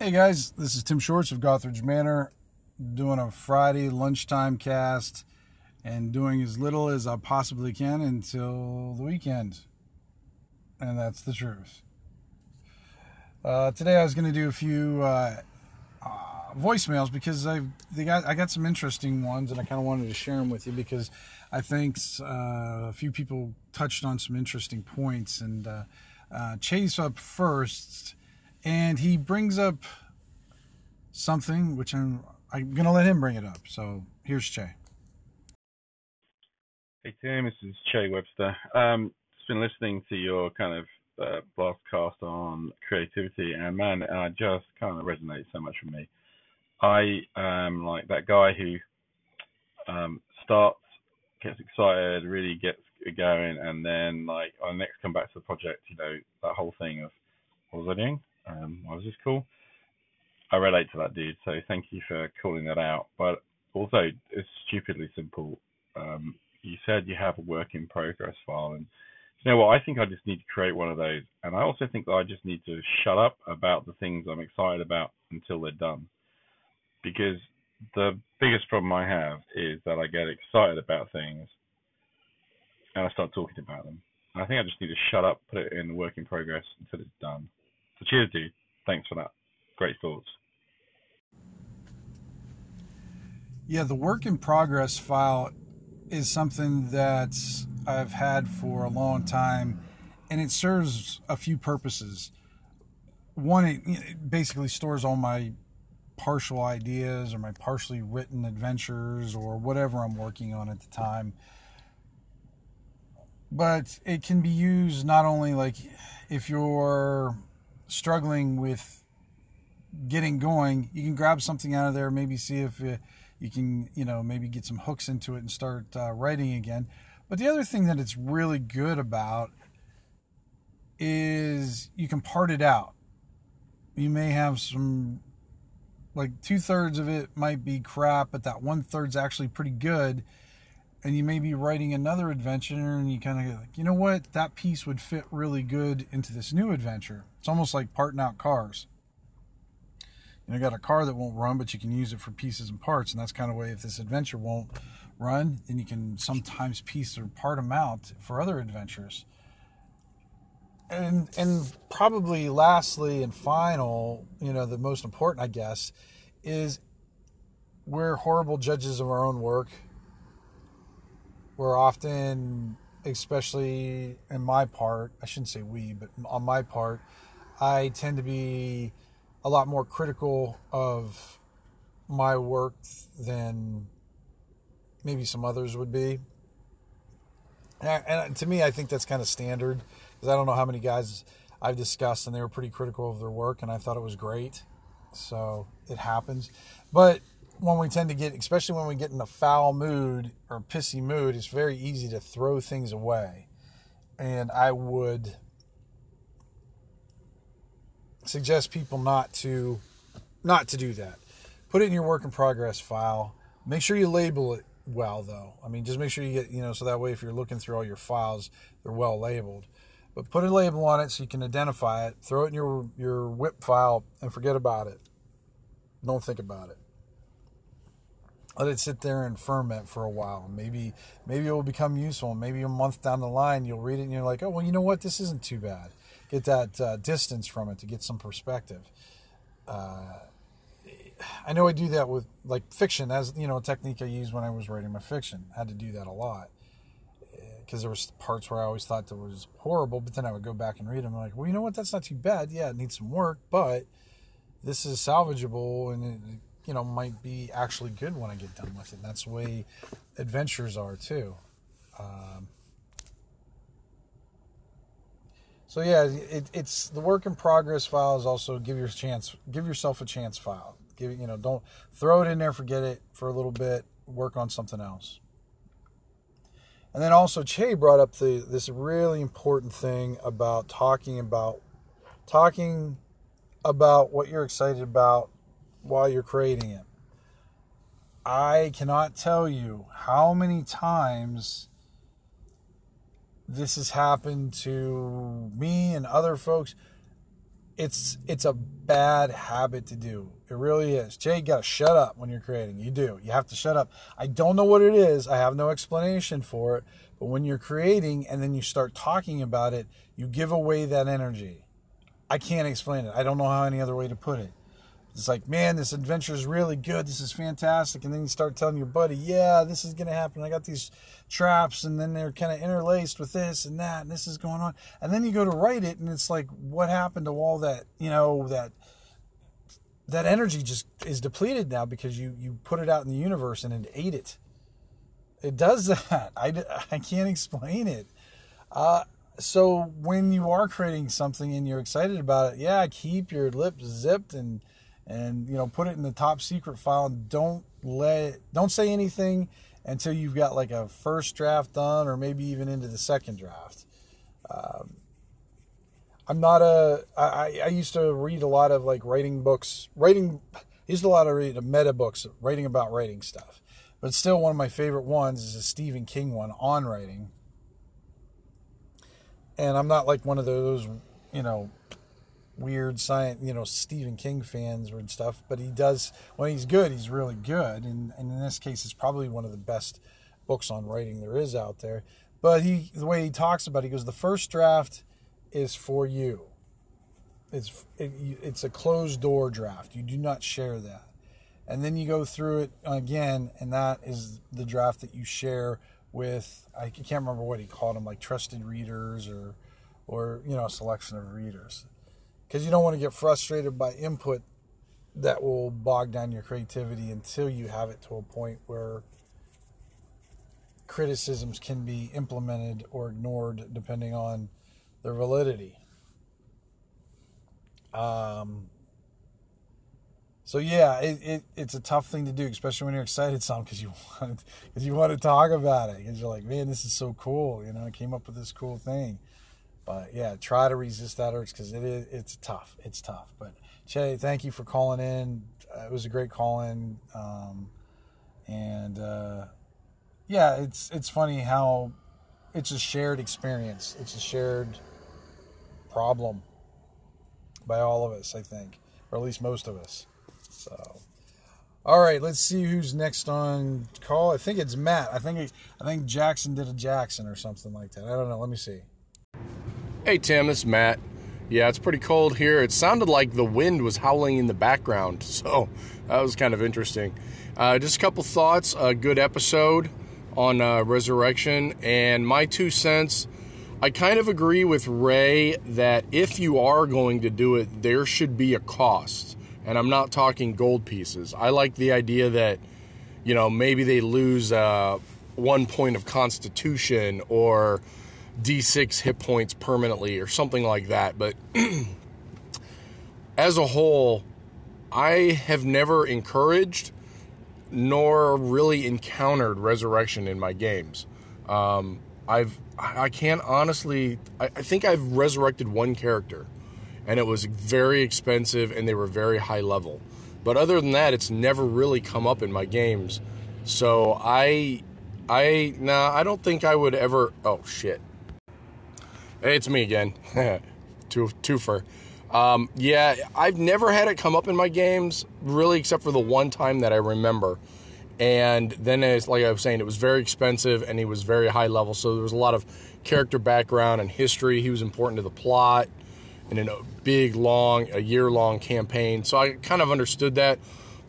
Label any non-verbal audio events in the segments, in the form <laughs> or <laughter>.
Hey guys, this is Tim Shorts of Gothridge Manor doing a Friday lunchtime cast and doing as little as I possibly can until the weekend. And that's the truth. Uh, today I was going to do a few uh, uh, voicemails because I they got I got some interesting ones and I kind of wanted to share them with you because I think uh, a few people touched on some interesting points and uh, Che's up first and he brings up something which I'm I'm gonna let him bring it up. So here's Che. Hey Tim, this is Che Webster. Um, just been listening to your kind of uh, broadcast on creativity, and man, I just kind of resonates so much with me. I am like that guy who um, starts, gets excited, really gets going, and then like I next come back to the project, you know, that whole thing of what was I doing? Um, why was this cool? I relate to that dude, so thank you for calling that out. But also, it's stupidly simple. Um, you said you have a work in progress file, and you know what? I think I just need to create one of those, and I also think that I just need to shut up about the things I'm excited about until they're done, because the biggest problem I have is that I get excited about things and I start talking about them. And I think I just need to shut up, put it in the work in progress until it's done. Cheers, dude. Thanks for that. Great thoughts. Yeah, the work in progress file is something that I've had for a long time, and it serves a few purposes. One, it basically stores all my partial ideas or my partially written adventures or whatever I'm working on at the time. But it can be used not only like if you're struggling with getting going, you can grab something out of there, maybe see if you can, you know, maybe get some hooks into it and start uh, writing again. But the other thing that it's really good about is you can part it out. You may have some, like two thirds of it might be crap, but that one third's actually pretty good. And you may be writing another adventure, and you kind of like, you know what, that piece would fit really good into this new adventure. It's almost like parting out cars you know, got a car that won't run, but you can use it for pieces and parts. And that's kind of way if this adventure won't run, then you can sometimes piece or part them out for other adventures. And and probably lastly and final, you know, the most important, I guess, is we're horrible judges of our own work. We're often, especially in my part, I shouldn't say we, but on my part, I tend to be a lot more critical of my work than maybe some others would be. And, and to me, I think that's kind of standard because I don't know how many guys I've discussed and they were pretty critical of their work and I thought it was great. So it happens. But when we tend to get, especially when we get in a foul mood or pissy mood, it's very easy to throw things away. And I would suggest people not to not to do that. Put it in your work in progress file. Make sure you label it well though. I mean, just make sure you get, you know, so that way if you're looking through all your files, they're well labeled. But put a label on it so you can identify it. Throw it in your your WIP file and forget about it. Don't think about it. Let it sit there and ferment for a while. Maybe maybe it will become useful. Maybe a month down the line you'll read it and you're like, oh well, you know what? This isn't too bad get that uh, distance from it to get some perspective. Uh, I know I do that with like fiction, as you know, a technique I used when I was writing my fiction. I had to do that a lot because there was parts where I always thought that was horrible, but then I would go back and read them. I'm like, well, you know what? That's not too bad. Yeah, it needs some work, but this is salvageable, and it, you know, might be actually good when I get done with it. That's the way adventures are too. Um, So yeah, it, it's the work in progress file is also give your chance, give yourself a chance file. Give it you know, don't throw it in there, forget it for a little bit, work on something else. And then also Che brought up the this really important thing about talking about talking about what you're excited about while you're creating it. I cannot tell you how many times this has happened to me and other folks. it's it's a bad habit to do. It really is. Jay, you gotta shut up when you're creating. You do. You have to shut up. I don't know what it is. I have no explanation for it. But when you're creating and then you start talking about it, you give away that energy. I can't explain it. I don't know how any other way to put it. It's like, man, this adventure is really good. This is fantastic. And then you start telling your buddy, yeah, this is going to happen. I got these traps, and then they're kind of interlaced with this and that, and this is going on. And then you go to write it, and it's like, what happened to all that, you know, that that energy just is depleted now because you you put it out in the universe and it ate it. It does <laughs> that. I, I can't explain it. Uh, so when you are creating something and you're excited about it, yeah, keep your lips zipped and and you know put it in the top secret file and don't let don't say anything until you've got like a first draft done or maybe even into the second draft. Um, I'm not a. I, I used to read a lot of like writing books, writing. I used a lot of read meta books, writing about writing stuff. But still, one of my favorite ones is a Stephen King one on writing. And I'm not like one of those, you know, weird science, you know, Stephen King fans and stuff, but he does, when he's good, he's really good. And, and in this case, it's probably one of the best books on writing there is out there. But he, the way he talks about it, he goes, the first draft is for you. It's, it, it's a closed door draft. You do not share that. And then you go through it again, and that is the draft that you share with, I can't remember what he called them, like trusted readers or, or, you know, a selection of readers because you don't want to get frustrated by input that will bog down your creativity until you have it to a point where criticisms can be implemented or ignored depending on their validity. Um, so yeah, it, it, it's a tough thing to do, especially when you're excited some because you <laughs> want because you want to talk about it because you're like, man, this is so cool. You know, I came up with this cool thing. But yeah, try to resist that urge because it is it's tough. It's tough. But Che, thank you for calling in. Uh, it was a great call in, um, and uh, yeah, it's it's funny how it's a shared experience. It's a shared problem by all of us, I think, or at least most of us. So. All right, let's see who's next on call. I think it's Matt. I think I think Jackson did a Jackson or something like that. I don't know. Let me see. Hey Tim, is Matt. Yeah, it's pretty cold here. It sounded like the wind was howling in the background, <laughs> so that was kind of interesting. Uh, just a couple thoughts. A good episode on uh, Resurrection, and my two cents. I kind of agree with Ray that if you are going to do it, there should be a cost. And I'm not talking gold pieces. I like the idea that, you know, maybe they lose uh, one point of constitution or D6 hit points permanently or something like that. But <clears throat> as a whole, I have never encouraged nor really encountered resurrection in my games. Um, I've I can't honestly. I, I think I've resurrected one character, and it was very expensive, and they were very high level. But other than that, it's never really come up in my games. So I, I nah, I don't think I would ever. Oh shit! Hey, it's me again. <laughs> Two, twofer. Um, yeah, I've never had it come up in my games, really, except for the one time that I remember. And then, as like I was saying, it was very expensive and he was very high level. So there was a lot of character background and history. He was important to the plot and in a big, long, a year long campaign. So I kind of understood that.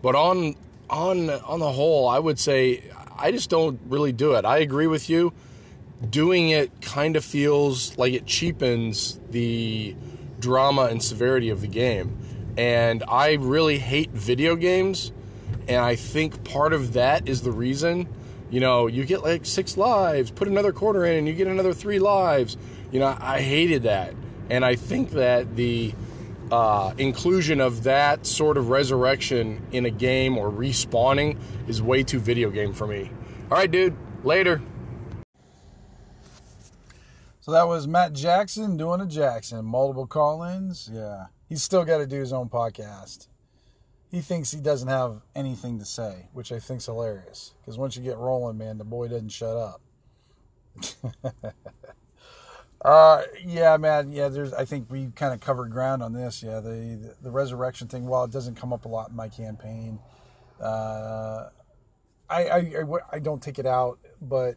But on on on the whole, I would say I just don't really do it. I agree with you doing it kind of feels like it cheapens the drama and severity of the game. And I really hate video games. And I think part of that is the reason. You know, you get like six lives, put another quarter in, and you get another three lives. You know, I hated that. And I think that the uh, inclusion of that sort of resurrection in a game or respawning is way too video game for me. All right, dude, later. So that was Matt Jackson doing a Jackson. Multiple call ins. Yeah. He's still got to do his own podcast. He thinks he doesn't have anything to say, which I think's hilarious. Because once you get rolling, man, the boy doesn't shut up. <laughs> Uh, yeah, man. Yeah, there's. I think we kind of covered ground on this. Yeah, the, the, resurrection thing. While it doesn't come up a lot in my campaign, uh, I, I I don't take it out, but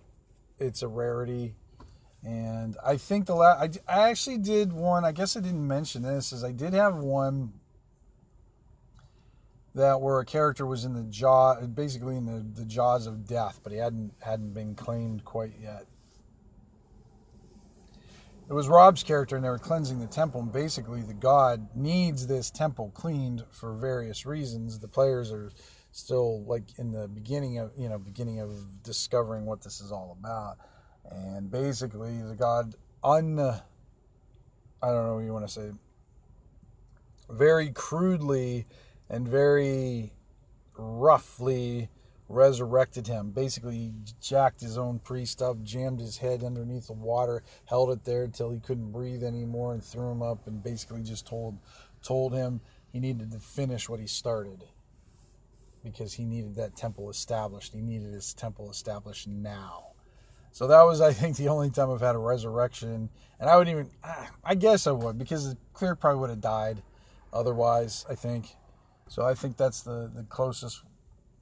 it's a rarity. And I think the last I, I actually did one. I guess I didn't mention this. Is I did have one that where a character was in the jaw, basically in the, the jaws of death, but he hadn't hadn't been claimed quite yet. It was Rob's character, and they were cleansing the temple. And basically, the god needs this temple cleaned for various reasons. The players are still like in the beginning of you know beginning of discovering what this is all about, and basically, the god un I don't know what you want to say very crudely and very roughly resurrected him. Basically, he jacked his own priest up, jammed his head underneath the water, held it there until he couldn't breathe anymore, and threw him up, and basically just told told him he needed to finish what he started because he needed that temple established. He needed his temple established now. So that was, I think, the only time I've had a resurrection, and I wouldn't even, ah, I guess I would because the cleric probably would have died otherwise. I think. So I think that's the the closest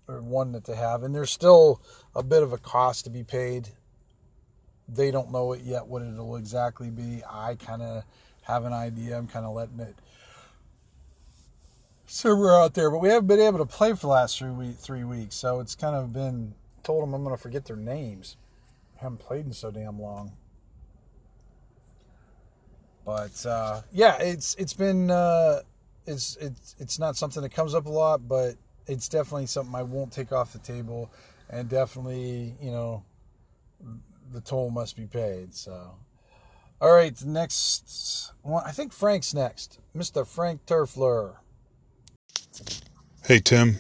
one that they have, and there's still a bit of a cost to be paid. They don't know it yet what it'll exactly be. I kind of have an idea. I'm kind of letting it simmer out there, but we haven't been able to play for the last three week, three weeks, so it's kind of been told them I'm going to forget their names. Haven't played in so damn long. But uh, yeah, it's it's been uh, it's it's it's not something that comes up a lot, but it's definitely something I won't take off the table, and definitely you know the toll must be paid. So, all right, next one. I think Frank's next, Mister Frank Turfler. Hey Tim,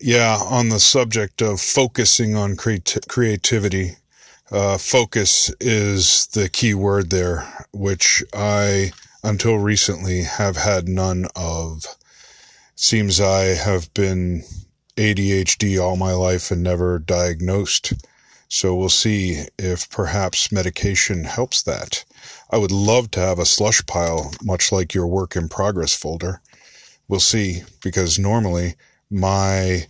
yeah, on the subject of focusing on creat- creativity, uh, focus is the key word there, which I until recently have had none of. Seems I have been ADHD all my life and never diagnosed. So we'll see if perhaps medication helps that. I would love to have a slush pile, much like your work in progress folder. We'll see, because normally my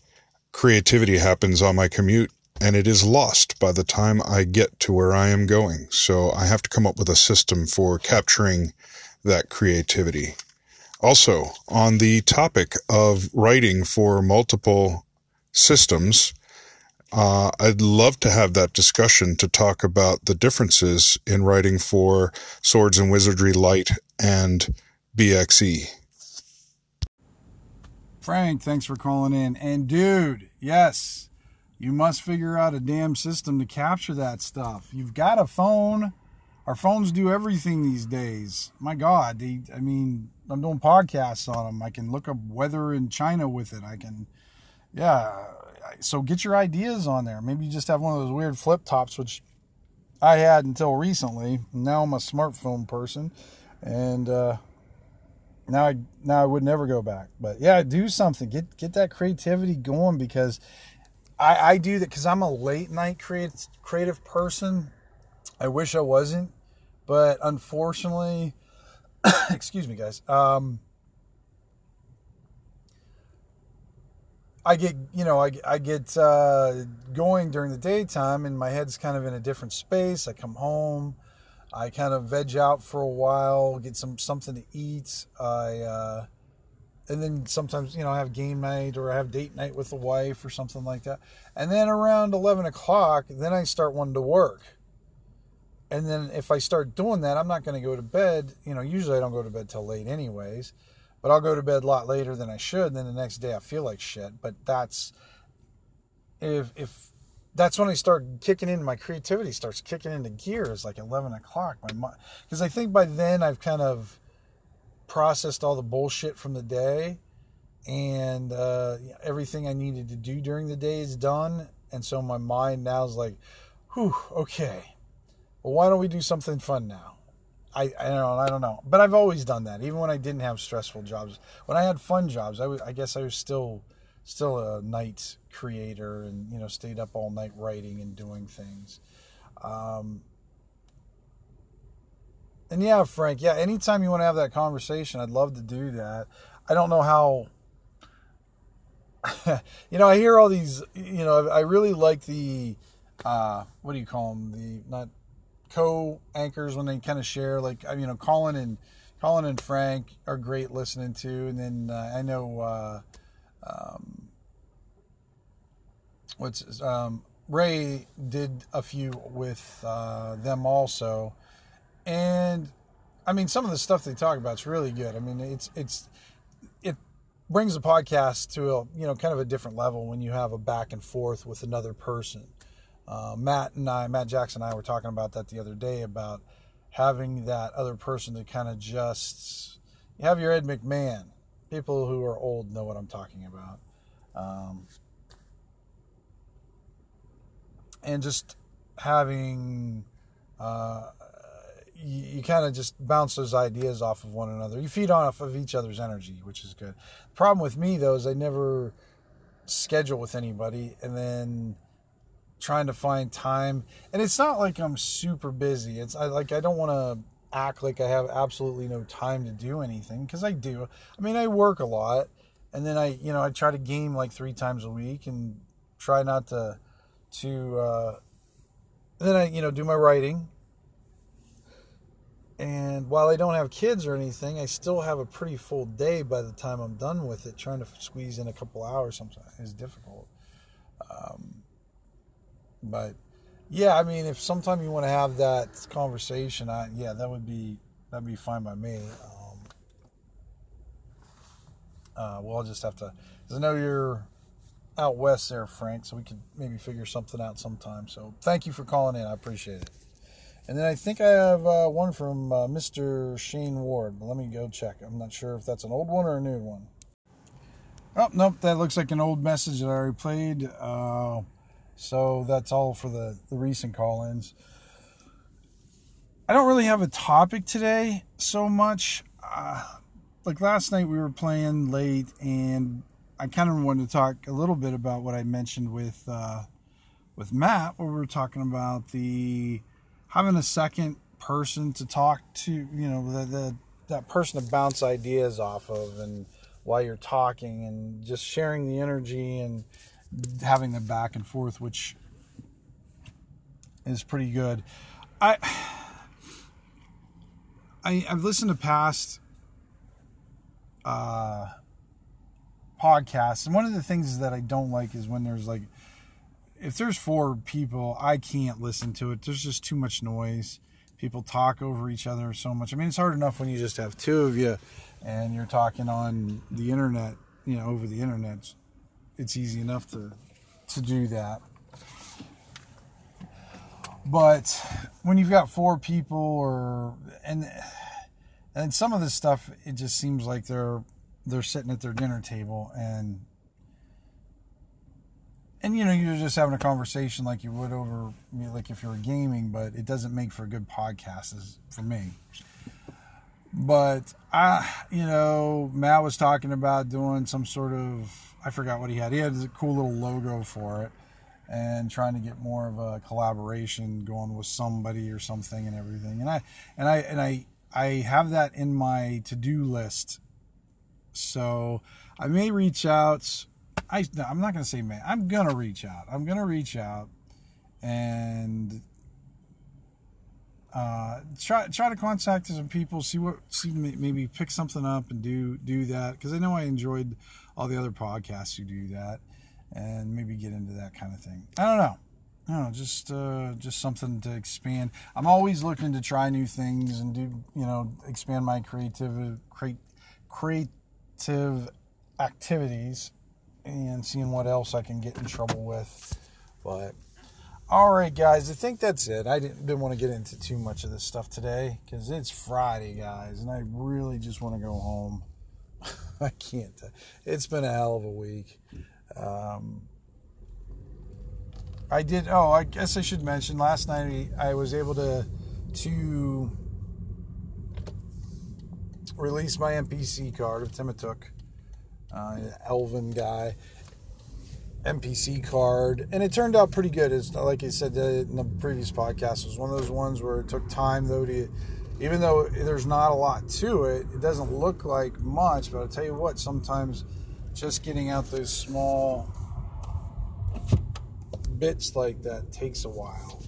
creativity happens on my commute and it is lost by the time I get to where I am going. So I have to come up with a system for capturing that creativity. Also, on the topic of writing for multiple systems, uh, I'd love to have that discussion to talk about the differences in writing for Swords and Wizardry Light and BXE. Frank, thanks for calling in. And dude, yes, you must figure out a damn system to capture that stuff. You've got a phone our phones do everything these days. My God, they, I mean, I'm doing podcasts on them. I can look up weather in China with it. I can, yeah. So get your ideas on there. Maybe you just have one of those weird flip tops, which I had until recently. Now I'm a smartphone person, and uh, now I now I would never go back. But yeah, do something. Get get that creativity going because I I do that because I'm a late night creative creative person I wish I wasn't, but unfortunately, <coughs> excuse me, guys. Um, I get, you know, I, I get uh, going during the daytime, and my head's kind of in a different space. I come home, I kind of veg out for a while, get some something to eat. I uh, and then sometimes you know I have game night or I have date night with the wife or something like that. And then around eleven o'clock, then I start wanting to work and then if I start doing that, I'm not going to go to bed. You know, usually I don't go to bed till late, anyways. But I'll go to bed a lot later than I should. And then the next day I feel like shit. But that's if if that's when I start kicking in. My creativity starts kicking into gears, like 11 o'clock. My because I think by then I've kind of processed all the bullshit from the day, and uh, everything I needed to do during the day is done. And so my mind now is like, whew, okay well, why don't we do something fun now? I, I don't I don't know, but I've always done that. Even when I didn't have stressful jobs, when I had fun jobs, I guess I was still still a night creator and you know stayed up all night writing and doing things. Um, and yeah, Frank, yeah, anytime you want to have that conversation, I'd love to do that. I don't know how. <laughs> you know, I hear all these. You know, I really like the. Uh, what do you call them? The not co-anchors when they kind of share. Like you know, Colin and Colin and Frank are great listening to, and then uh, I know. Uh, um, what's um, Ray did a few with uh, them also, and I mean some of the stuff they talk about is really good. I mean it's it's it brings the podcast to a you know kind of a different level when you have a back and forth with another person. Uh, Matt and I, Matt Jackson and I were talking about that the other day about having that other person to kind of just you have your Ed McMahon. People who are old know what I'm talking about. Um, and just having uh, you, kind of just bounce those ideas off of one another. You feed off of each other's energy, which is good. The problem with me though is I never schedule with anybody, and then trying to find time. And it's not like I'm super busy. It's I like I don't want to act like I have absolutely no time to do anything because I do. I mean, I work a lot, and then I you know I try to game like three times a week and try not to to uh, then I you know do my writing. And while I don't have kids or anything, I still have a pretty full day by the time I'm done with it. Trying to squeeze in a couple hours sometimes is difficult. Um, but yeah, I mean, if sometime you want to have that conversation, I, yeah, that would be that'd be fine by me. Um, uh, well, I'll just have to, because I know you're out west there, Frank, so we could maybe figure something out sometime. So thank you for calling in. I appreciate it. And then I think I have uh, one from uh, Mr. Shane Ward. Let me go check. I'm not sure if that's an old one or a new one. Oh, nope. That looks like an old message that I already played. Uh, so that's all for the, the recent call ins. I don't really have a topic today so much. Uh, like last night, we were playing late, and I kind of wanted to talk a little bit about what I mentioned with uh, with Matt, where we were talking about the having a second person to talk to, you know, the, the that person to bounce ideas off of, and while you're talking, and just sharing the energy and having the back and forth, which is pretty good. I, I I've listened to past uh, podcasts, and one of the things that I don't like is when there's like, if there's four people, I can't listen to it. There's just too much noise. People talk over each other so much. I mean, it's hard enough when you just have two of you, and you're talking on the internet, you know, over the internet. It's easy enough to to do that. But when you've got four people, or and and some of this stuff, it just seems like they're they're sitting at their dinner table and and you know you're just having a conversation like you would over like if you were gaming but it doesn't make for a good podcast as for me. But i you know matt was talking about doing some sort of i forgot what he had. He had a cool little logo for it and trying to get more of a collaboration going with somebody or something and everything. And i and i and i i have that in my to-do list. So I may reach out. I, I'm not going to say man. I'm going to reach out. I'm going to reach out and uh, try try to contact some people. See what see maybe pick something up and do do that because I know I enjoyed all the other podcasts who do that and maybe get into that kind of thing. I don't know. I don't know, just uh, just something to expand. I'm always looking to try new things and do you know expand my creative create active activities and seeing what else I can get in trouble with. But all right, guys, I think that's it. I didn't, didn't want to get into too much of this stuff today because it's Friday, guys, and I really just want to go home. <laughs> I can't. It's been a hell of a week. Um, I did. Oh, I guess I should mention. Last night I was able to to released my NPC card of Timatuk, uh, Elven guy. NPC card, and it turned out pretty good. It's like I said in the previous podcast, it was one of those ones where it took time though to even though there's not a lot to it, it doesn't look like much. But I'll tell you what, sometimes just getting out those small bits like that takes a while.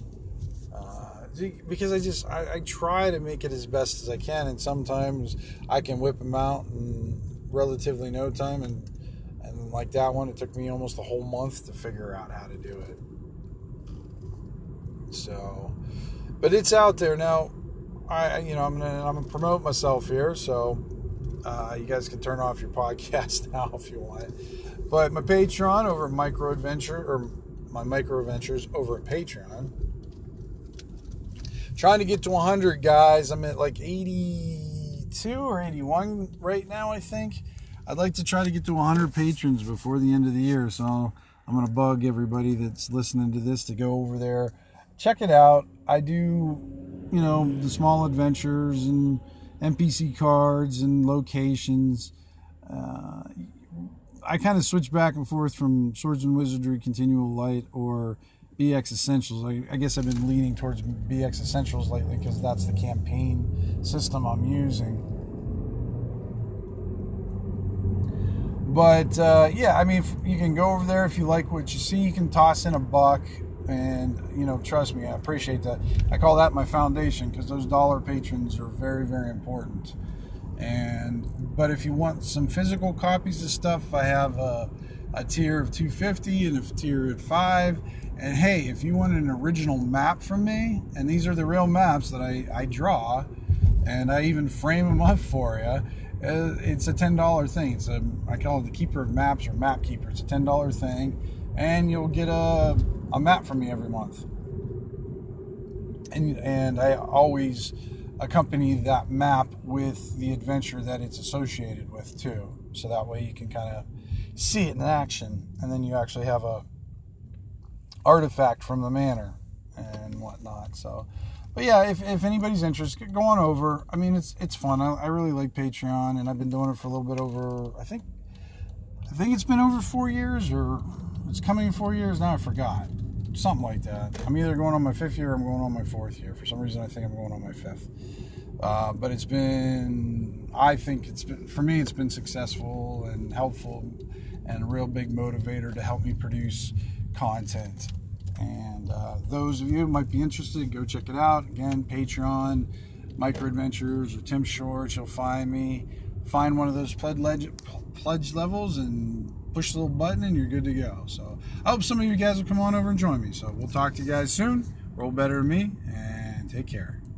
Uh, because I just I, I, try to make it as best as I can, and sometimes I can whip them out in relatively no time, and and like that one, it took me almost a whole month to figure out how to do it. So, but it's out there now. I you know I'm gonna I'm gonna promote myself here, so uh, you guys can turn off your podcast <laughs> now if you want. But my Patreon over Micro Adventure or my Micro Adventures over at Patreon. Trying to get to 100 guys. I'm at like 82 or 81 right now, I think. I'd like to try to get to 100 patrons before the end of the year. So I'm going to bug everybody that's listening to this to go over there, check it out. I do, you know, the small adventures and NPC cards and locations. Uh, I kind of switch back and forth from Swords and Wizardry Continual Light or BX Essentials. I, I guess I've been leaning towards BX Essentials lately because that's the campaign system I'm using. But uh, yeah, I mean, you can go over there if you like what you see. You can toss in a buck, and you know, trust me, I appreciate that. I call that my foundation because those dollar patrons are very, very important. And but if you want some physical copies of stuff, I have a, a tier of 250 and a tier at five. And hey, if you want an original map from me, and these are the real maps that I, I draw, and I even frame them <laughs> up for you. Uh, it's a ten dollar thing. It's a I call it the keeper of maps or map keeper. It's a ten dollar thing, and you'll get a a map from me every month. And and I always accompany that map with the adventure that it's associated with too. So that way you can kind of see it in action, and then you actually have a artifact from the manor and whatnot. So, but yeah, if, if anybody's interested, go on over. I mean, it's it's fun. I, I really like Patreon, and I've been doing it for a little bit over. I think I think it's been over four years, or it's coming four years now. I forgot something like that. I'm either going on my fifth year or I'm going on my fourth year. For some reason, I think I'm going on my fifth. Uh, but it's been, I think it's been, for me, it's been successful and helpful and a real big motivator to help me produce content. And uh, those of you might be interested, go check it out. Again, Patreon, Micro Adventures, or Tim Short. You'll find me. Find one of those pledge, pledge levels and push the little button and you're good to go. So I hope some of you guys will come on over and join me. So we'll talk to you guys soon. Roll better than me and take care.